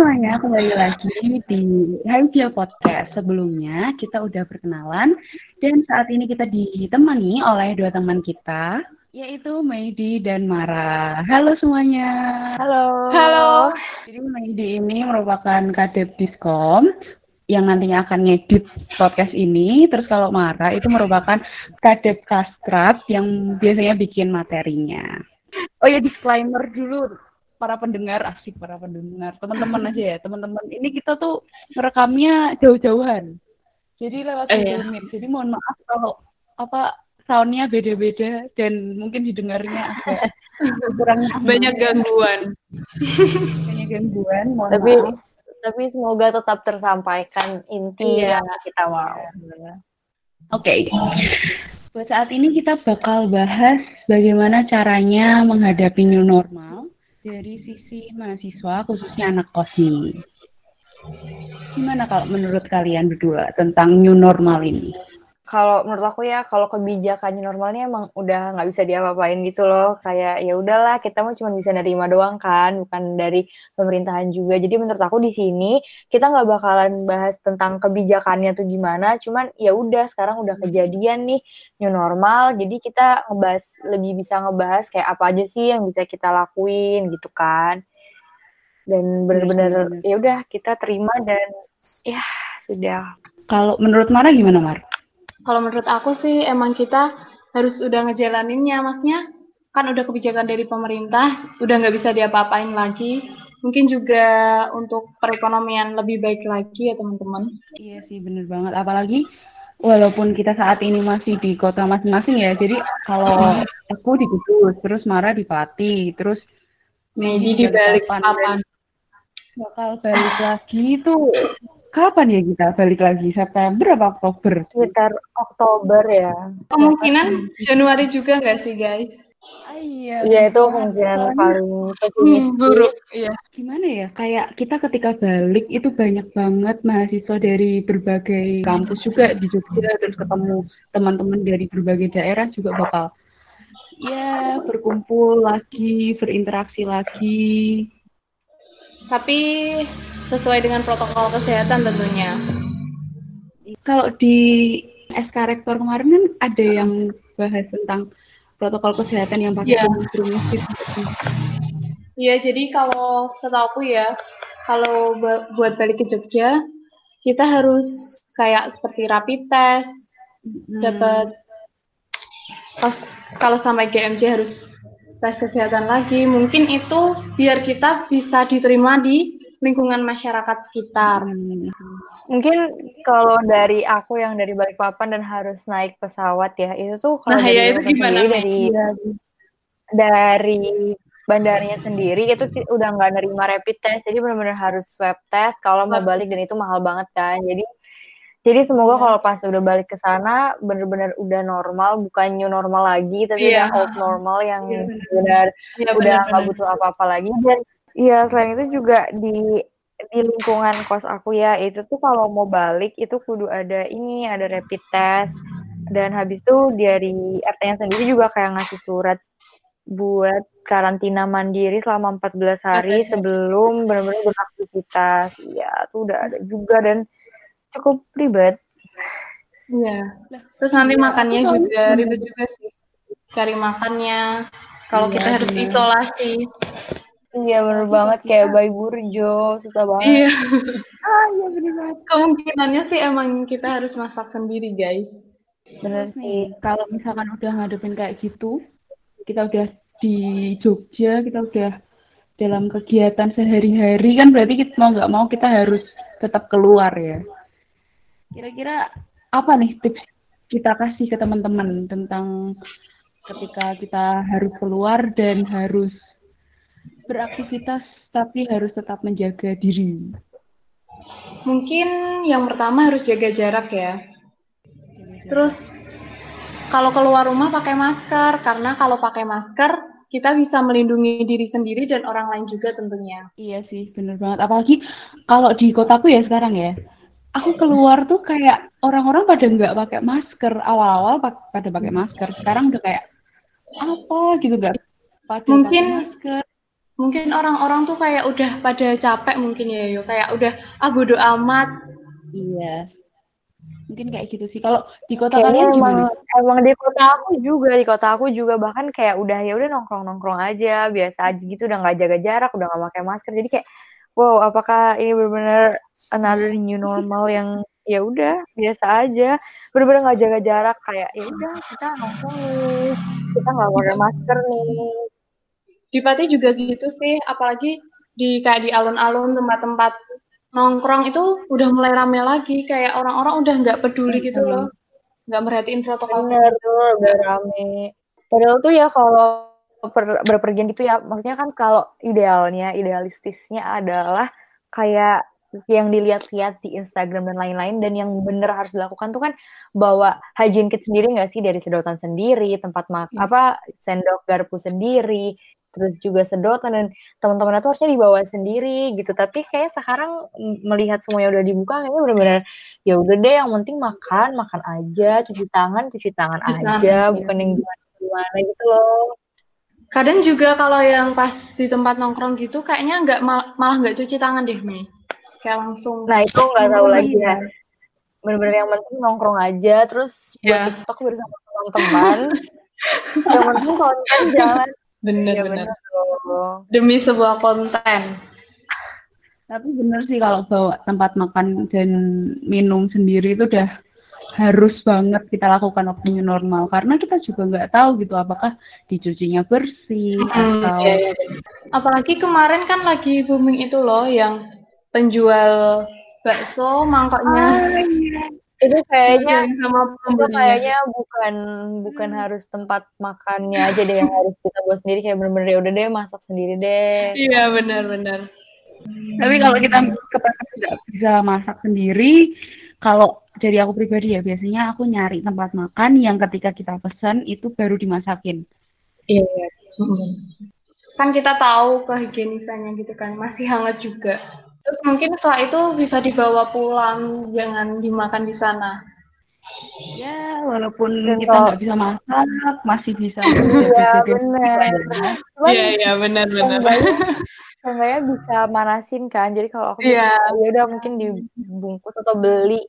Semuanya, kembali lagi di Haipia Podcast. Sebelumnya kita udah perkenalan dan saat ini kita ditemani oleh dua teman kita, yaitu Meidi dan Mara. Halo semuanya. Halo. Halo. Jadi Meidi ini merupakan kadep Diskom yang nantinya akan ngedit podcast ini. Terus kalau Mara itu merupakan kadep Kastrap yang biasanya bikin materinya. Oh ya disclaimer dulu para pendengar asik para pendengar teman-teman aja ya teman-teman ini kita tuh merekamnya jauh-jauhan jadi lewat Eh, iya. Meet jadi mohon maaf kalau apa soundnya beda-beda dan mungkin didengarnya agak kurang. Banyak gangguan. banyak gangguan mohon Tapi maaf tapi semoga tetap tersampaikan inti Iya. yang kita mau. Oke. Buat saat ini kita bakal bahas bagaimana caranya menghadapi new normal dari sisi mahasiswa khususnya anak kos nih. Gimana kalau menurut kalian berdua tentang new normal ini? Kalau menurut aku ya, kalau kebijakannya normalnya emang udah nggak bisa diapa-apain gitu loh. Kayak ya udahlah, kita mah cuma bisa nerima doang kan, bukan dari pemerintahan juga. Jadi menurut aku di sini kita nggak bakalan bahas tentang kebijakannya tuh gimana. Cuman ya udah, sekarang udah kejadian nih new normal. Jadi kita ngebahas lebih bisa ngebahas kayak apa aja sih yang bisa kita lakuin gitu kan. Dan bener-bener Bener-bener. ya udah kita terima dan ya sudah. Kalau menurut Mara gimana Mar? Kalau menurut aku sih emang kita harus udah ngejalaninnya, maksudnya kan udah kebijakan dari pemerintah, udah nggak bisa diapa-apain lagi. Mungkin juga untuk perekonomian lebih baik lagi ya teman-teman. Iya sih bener banget. Apalagi walaupun kita saat ini masih di kota masing-masing ya. Jadi kalau aku di Kudus, terus Mara di Pati, terus Medi di balik Balikpapan, papan. bakal balik lagi itu kapan ya kita balik lagi September apa Oktober Sekitar Oktober ya. Kemungkinan Januari juga nggak sih guys? ah, iya Iya itu kemungkinan paling pesimis. Hmm, buruk. Iya. gimana ya kayak kita ketika balik itu banyak banget mahasiswa dari berbagai kampus juga di Jogja terus ketemu teman-teman dari berbagai daerah juga bakal ya berkumpul lagi berinteraksi lagi Tapi sesuai dengan protokol kesehatan tentunya. kalau di SK Rektor kemarin kan ada yang bahas tentang protokol kesehatan yang pakai rumus-rumus gitu. Iya, jadi kalau setahu aku ya, kalau buat balik ke Jogja, kita harus kayak seperti rapid test, Hmm. dapat kalau sampai GMJ harus tes kesehatan lagi. Mungkin itu biar kita bisa diterima di lingkungan masyarakat sekitar. Mungkin kalau dari aku yang dari Balikpapan dan harus naik pesawat ya, itu tuh kalau Nah, dari ya, itu gimana, sendiri, dari Iya, dari bandaranya sendiri itu udah nggak nerima rapid test, jadi benar-benar harus swab test kalau mau balik dan itu mahal banget kan. Jadi jadi semoga Iya. kalau pas udah balik ke sana benar-benar udah normal, bukan new normal lagi, tapi Iya. udah old normal yang Iya, benar. Ya, udah nggak butuh apa-apa lagi dan iya selain itu juga di di lingkungan kos aku ya itu tuh kalau mau balik itu kudu ada ini ada rapid test dan habis itu dari RT-nya sendiri juga kayak ngasih surat buat karantina mandiri selama 14 hari 14 hari. sebelum benar-benar beraktivitas ya itu udah ada juga dan cukup ribet Iya. Terus nanti Iya, makannya juga ribet juga sih. Cari makannya. Kalau Iya, kita harus isolasi. iya bener banget kok kayak bayi burjo susah banget Iya. Ah, iya benar banget. Kemungkinannya sih emang kita harus masak sendiri, guys. bener Terus sih nih, kalau misalkan udah ngadepin kayak gitu, kita udah di Jogja, kita udah dalam kegiatan sehari-hari kan berarti kita mau nggak mau kita harus tetap keluar ya. Kira-kira apa nih tips kita kasih ke teman-teman tentang ketika kita harus keluar dan harus beraktivitas tapi harus tetap menjaga diri. Mungkin yang pertama harus jaga jarak ya. Terus kalau keluar rumah pakai masker karena kalau pakai masker kita bisa melindungi diri sendiri dan orang lain juga tentunya. Iya sih, bener banget. Apalagi kalau di kotaku ya sekarang ya, aku keluar tuh kayak orang-orang pada nggak pakai masker. Awal-awal pada pakai masker, sekarang udah kayak apa gitu nggak pada Mungkin- masker. mungkin orang-orang tuh kayak udah pada capek mungkin ya yo. Kayak udah ah bodo amat. Iya. Mungkin kayak gitu sih. Kalau di kota Kayaknya kalian emang gimana? emang di kota aku juga di kota aku juga bahkan kayak udah ya udah nongkrong nongkrong aja. Biasa aja gitu udah nggak jaga jarak udah nggak pakai masker. Jadi kayak wow apakah ini benar-benar another new normal yang ya udah biasa aja? Benar-benar nggak jaga jarak kayak ya udah kita nongkrong nih kita nggak pakai masker nih. Di Pati juga gitu sih apalagi di kayak di alun-alun tempat-tempat nongkrong itu udah mulai rame lagi kayak orang-orang udah nggak peduli gitu loh. Nggak merhatiin protokol bener tuh udah rame. Padahal tuh ya kalau per, berpergian gitu ya maksudnya kan kalau idealnya idealistisnya adalah kayak yang dilihat-lihat di Instagram dan lain-lain dan yang bener harus dilakukan tuh kan bawa hygiene kit sendiri nggak sih dari sedotan sendiri tempat mak Hmm. apa sendok garpu sendiri terus juga sedotan dan teman-teman itu harusnya dibawa sendiri gitu tapi kayak sekarang melihat semuanya udah dibuka kayaknya benar-benar ya udah deh yang penting makan makan aja cuci tangan cuci tangan Cuci tangan, aja iya. bukan yang gimana gimana gitu loh kadang juga kalau yang pas di tempat nongkrong gitu kayaknya nggak mal- malah nggak cuci tangan deh Mei kayak langsung nah itu nggak tahu Oh, lagi iya. ya. Benar-benar yang penting nongkrong aja terus buat Ya. TikTok bersama teman-teman yang penting konten jangan. Bener ya bener. bener dong demi sebuah konten. Tapi bener sih kalau bawa tempat makan dan minum sendiri itu udah harus banget kita lakukan waktu new normal. Karena kita juga nggak tahu gitu apakah dicucinya bersih Hmm, atau iya, iya, bener. apalagi kemarin kan lagi booming itu loh yang penjual bakso mangkoknya. Ah, iya. itu kayaknya sama itu kayaknya bukan bukan harus tempat makannya aja deh yang harus kita buat sendiri. Kayak bener-bener ya udah deh masak sendiri deh. Iya benar-benar Tapi kalau kita kepepet tidak bisa masak sendiri, kalau dari aku pribadi ya biasanya aku nyari tempat makan yang ketika kita pesan itu baru dimasakin. iya kan kita tahu kehigienisannya gitu kan masih hangat juga terus mungkin setelah itu bisa dibawa pulang jangan dimakan di sana Ya, walaupun Dan kita kalau- nggak bisa masak, masih bisa Iya, menjaga bener. diri. Cuman iya benar-benar seenggaknya bisa manasin kan jadi kalau aku Iya. ya udah mungkin dibungkus atau beli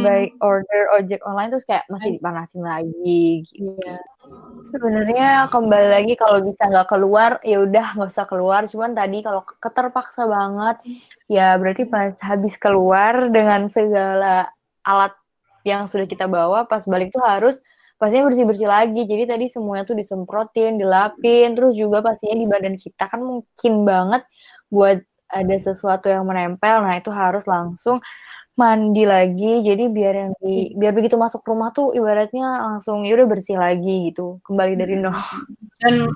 by order ojek online terus kayak masih dipanasin lagi gitu. Iya. Sebenarnya kembali lagi kalau bisa nggak keluar ya udah nggak usah keluar. Cuman tadi kalau keterpaksa banget ya berarti pas habis keluar dengan segala alat yang sudah kita bawa pas balik tuh harus pastinya bersih-bersih lagi. Jadi tadi semuanya tuh disemprotin, dilapin, terus juga pastinya di badan kita kan mungkin banget buat ada sesuatu yang menempel. Nah, itu harus langsung mandi lagi. Jadi biar yang di biar begitu masuk rumah tuh ibaratnya langsung ya udah bersih lagi gitu. Kembali dari nol. dan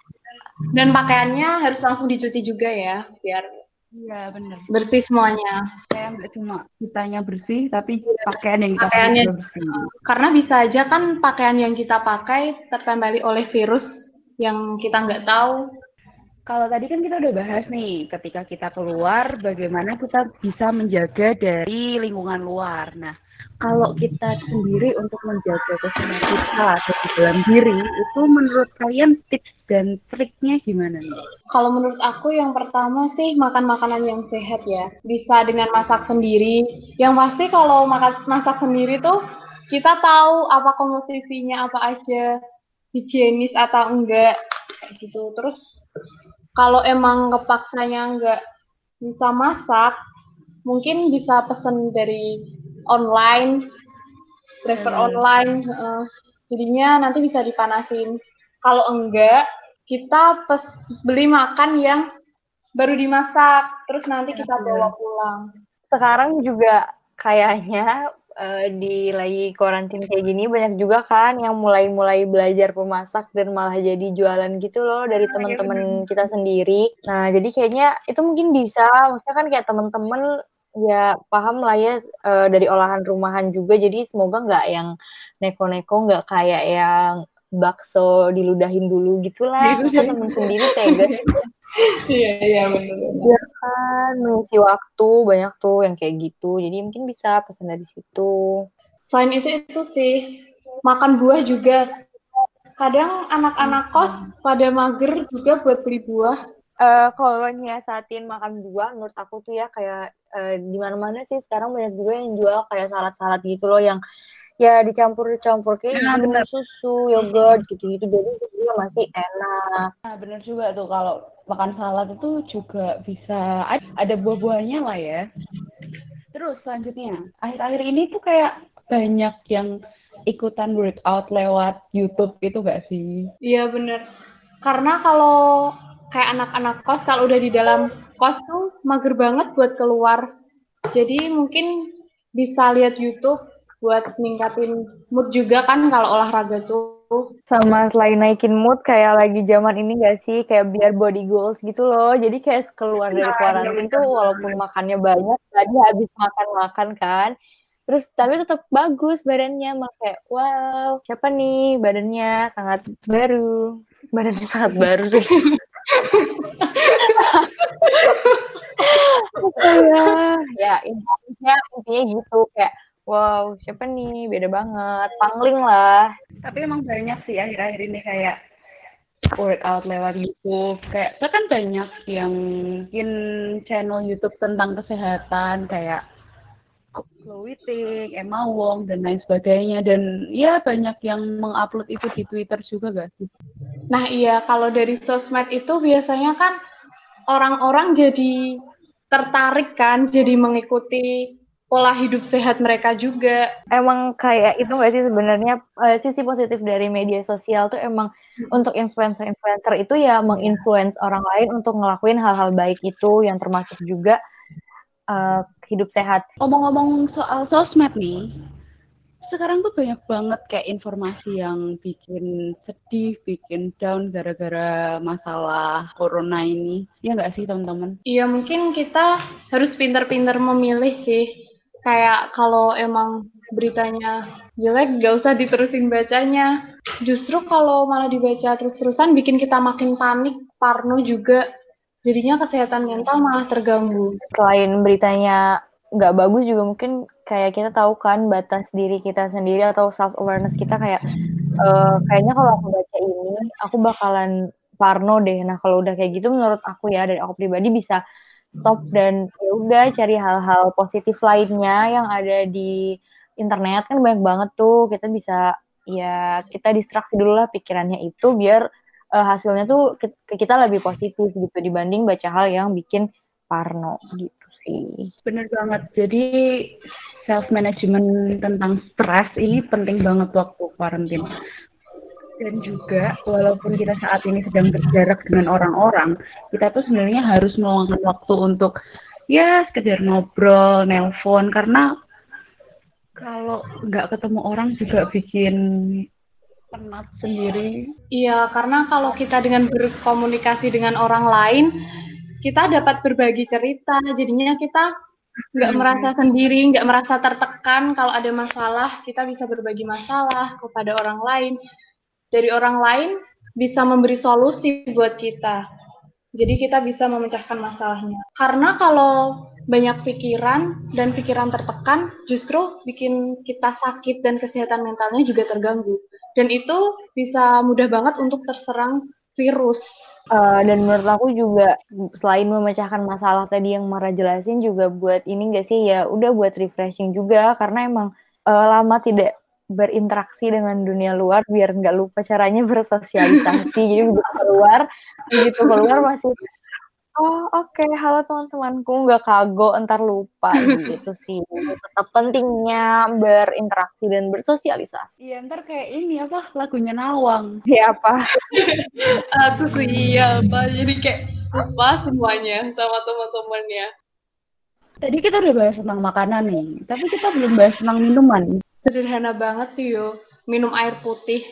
dan pakaiannya harus langsung dicuci juga ya biar Iya, benar. bersih semuanya Kayak nggak cuma kitanya bersih, tapi pakaian yang kita Pakaiannya- bersih. karena bisa aja kan pakaian yang kita pakai tertempeli oleh virus yang kita nggak tahu Kalau tadi kan kita udah bahas nih, ketika kita keluar, bagaimana kita bisa menjaga dari lingkungan luar. Nah, kalau kita sendiri untuk menjaga kesehatan kita dari dalam diri, itu menurut kalian tips dan triknya gimana nih? Kalau menurut aku yang pertama sih makan makanan yang sehat ya. Bisa dengan masak sendiri. Yang pasti kalau makan masak sendiri tuh kita tahu apa komposisinya apa aja, higienis atau enggak gitu. Terus kalau emang kepaksanya enggak bisa masak, mungkin bisa pesen dari online, driver Hmm. online. heeh. jadinya nanti bisa dipanasin. Kalau enggak, kita pes beli makan yang baru dimasak, terus nanti kita bawa pulang. Sekarang juga kayaknya eh, di lagi karantin kayak gini banyak juga kan yang mulai-mulai belajar memasak dan malah jadi jualan gitu loh dari teman-teman kita sendiri. Nah, jadi kayaknya itu mungkin bisa, maksudnya kan kayak teman-teman ya paham lah ya eh, dari olahan rumahan juga. Jadi semoga nggak yang neko-neko, nggak kayak yang bakso diludahin dulu gitulah. Masa temen sendiri tega Iya, iya benar. Iya kan, mengisi waktu banyak tuh yang kayak gitu. Jadi mungkin bisa pesan dari situ. Selain itu itu sih makan buah juga. Kadang anak-anak kos pada mager juga buat beli buah. uh, kalau nyiasatin makan buah menurut aku tuh ya kayak uh, di mana-mana sih sekarang banyak juga yang jual kayak salad-salad gitu loh yang ya dicampur-campur kayak ya, bener. susu, yogurt gitu-gitu jadi itu juga masih enak. Nah, bener juga tuh kalau makan salad itu juga bisa ada buah-buahnya lah ya. Terus selanjutnya, akhir-akhir ini tuh kayak banyak yang ikutan workout lewat YouTube itu gak sih? Iya bener. Karena kalau kayak anak-anak kos kalau udah di dalam kos tuh mager banget buat keluar. Jadi mungkin bisa lihat YouTube buat ningkatin mood juga kan kalau olahraga tuh. Sama selain naikin mood kayak lagi zaman ini gak sih? Kayak biar body goals gitu loh. Jadi kayak keluar dari kuarantin tuh walaupun makannya banyak tadi habis makan-makan kan. Terus tapi tetap bagus badannya. Malah kayak wow siapa nih badannya? Sangat baru. Badannya sangat baru sih. Ya ya intinya intinya gitu. Kayak wow siapa nih? Beda banget. Pangling lah. Tapi emang banyak sih akhir-akhir ini kayak workout lewat YouTube. Kayak kan banyak yang bikin channel YouTube tentang kesehatan kayak Glow Eating, Emma Wong dan lain sebagainya. Dan ya banyak yang mengupload itu di Twitter juga gak sih? Nah iya kalau dari sosmed itu biasanya kan orang-orang jadi tertarik kan jadi mengikuti pola hidup sehat mereka juga. Emang kayak itu nggak sih sebenarnya uh, sisi positif dari media sosial tuh emang hmm. untuk influencer-influencer itu ya menginfluence orang lain untuk ngelakuin hal-hal baik itu yang termasuk juga uh, hidup sehat. Ngomong-ngomong soal sosmed nih, sekarang tuh banyak banget kayak informasi yang bikin sedih, bikin down gara-gara masalah corona ini. Ya nggak sih teman-teman? Iya mungkin kita harus pintar-pintar memilih sih. Kayak kalau emang beritanya jelek, gak usah diterusin bacanya. Justru kalau malah dibaca terus-terusan bikin kita makin panik, parno juga. Jadinya kesehatan mental malah terganggu. Selain beritanya nggak bagus juga mungkin kayak kita tahu kan batas diri kita sendiri atau self awareness kita kayak uh, kayaknya kalau aku baca ini aku bakalan parno deh. Nah kalau udah kayak gitu menurut aku ya dari aku pribadi bisa stop dan ya udah cari hal-hal positif lainnya yang ada di internet kan banyak banget tuh kita bisa ya kita distraksi dulu lah pikirannya itu biar uh, hasilnya tuh kita lebih positif gitu dibanding baca hal yang bikin parno gitu sih. Bener banget. Jadi self management tentang stres ini penting banget waktu karantin. Dan juga walaupun kita saat ini sedang berjarak dengan orang-orang, kita tuh sebenarnya harus meluangkan waktu untuk ya sekedar ngobrol, nelpon karena kalau nggak ketemu orang juga bikin penat sendiri. Iya, karena kalau kita dengan berkomunikasi dengan orang lain, kita dapat berbagi cerita jadinya kita nggak hmm. merasa sendiri nggak merasa tertekan kalau ada masalah kita bisa berbagi masalah kepada orang lain dari orang lain bisa memberi solusi buat kita. Jadi kita bisa memecahkan masalahnya. Karena kalau banyak pikiran dan pikiran tertekan justru bikin kita sakit dan kesehatan mentalnya juga terganggu. Dan itu bisa mudah banget untuk terserang virus. Uh, dan menurut aku juga selain memecahkan masalah tadi yang Mara jelasin juga buat ini enggak sih? Ya udah buat refreshing juga karena emang uh, lama tidak berinteraksi dengan dunia luar biar nggak lupa caranya bersosialisasi jadi begitu keluar begitu keluar masih Oh oke, okay. halo teman-temanku, nggak kago, entar lupa gitu sih. Tetap pentingnya berinteraksi dan bersosialisasi. Iya, ntar kayak ini apa lagunya Nawang. Siapa? Aku siapa? Jadi kayak lupa semuanya sama teman-temannya. Tadi kita udah bahas tentang makanan nih, tapi kita belum bahas tentang minuman. Sederhana banget sih yo, minum air putih.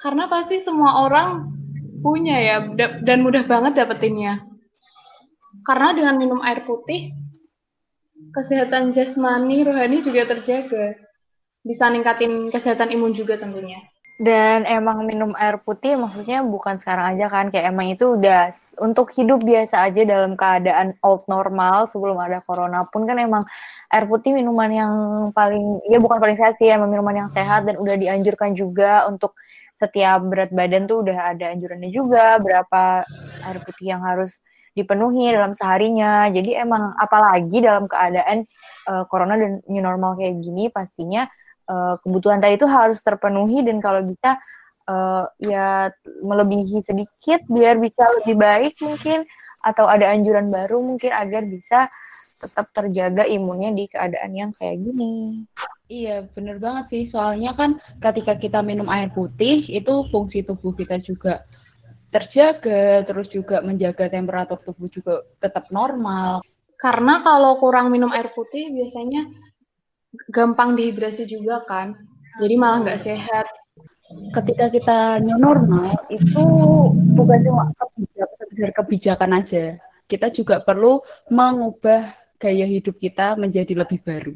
Karena pasti semua orang punya ya, dan mudah banget dapetinnya karena dengan minum air putih, kesehatan jasmani, rohani juga terjaga. Bisa ningkatin kesehatan imun juga tentunya. Dan emang minum air putih maksudnya bukan sekarang aja kan, kayak emang itu udah untuk hidup biasa aja dalam keadaan old normal sebelum ada corona pun kan emang air putih minuman yang paling, ya bukan paling sehat sih, emang minuman yang sehat dan udah dianjurkan juga untuk setiap berat badan tuh udah ada anjurannya juga, berapa air putih yang harus dipenuhi dalam seharinya. Jadi emang apalagi dalam keadaan uh, corona dan new normal kayak gini pastinya uh, kebutuhan tadi itu harus terpenuhi dan kalau bisa uh, ya melebihi sedikit biar bisa lebih baik mungkin atau ada anjuran baru mungkin agar bisa tetap terjaga imunnya di keadaan yang kayak gini. Iya, bener banget sih. Soalnya kan ketika kita minum air putih, itu fungsi tubuh kita juga terjaga, terus juga menjaga temperatur tubuh juga tetap normal. Karena kalau kurang minum air putih biasanya gampang dehidrasi juga kan, jadi malah nggak sehat. Ketika kita new normal itu bukan cuma kebijakan, kebijakan aja, kita juga perlu mengubah gaya hidup kita menjadi lebih baru.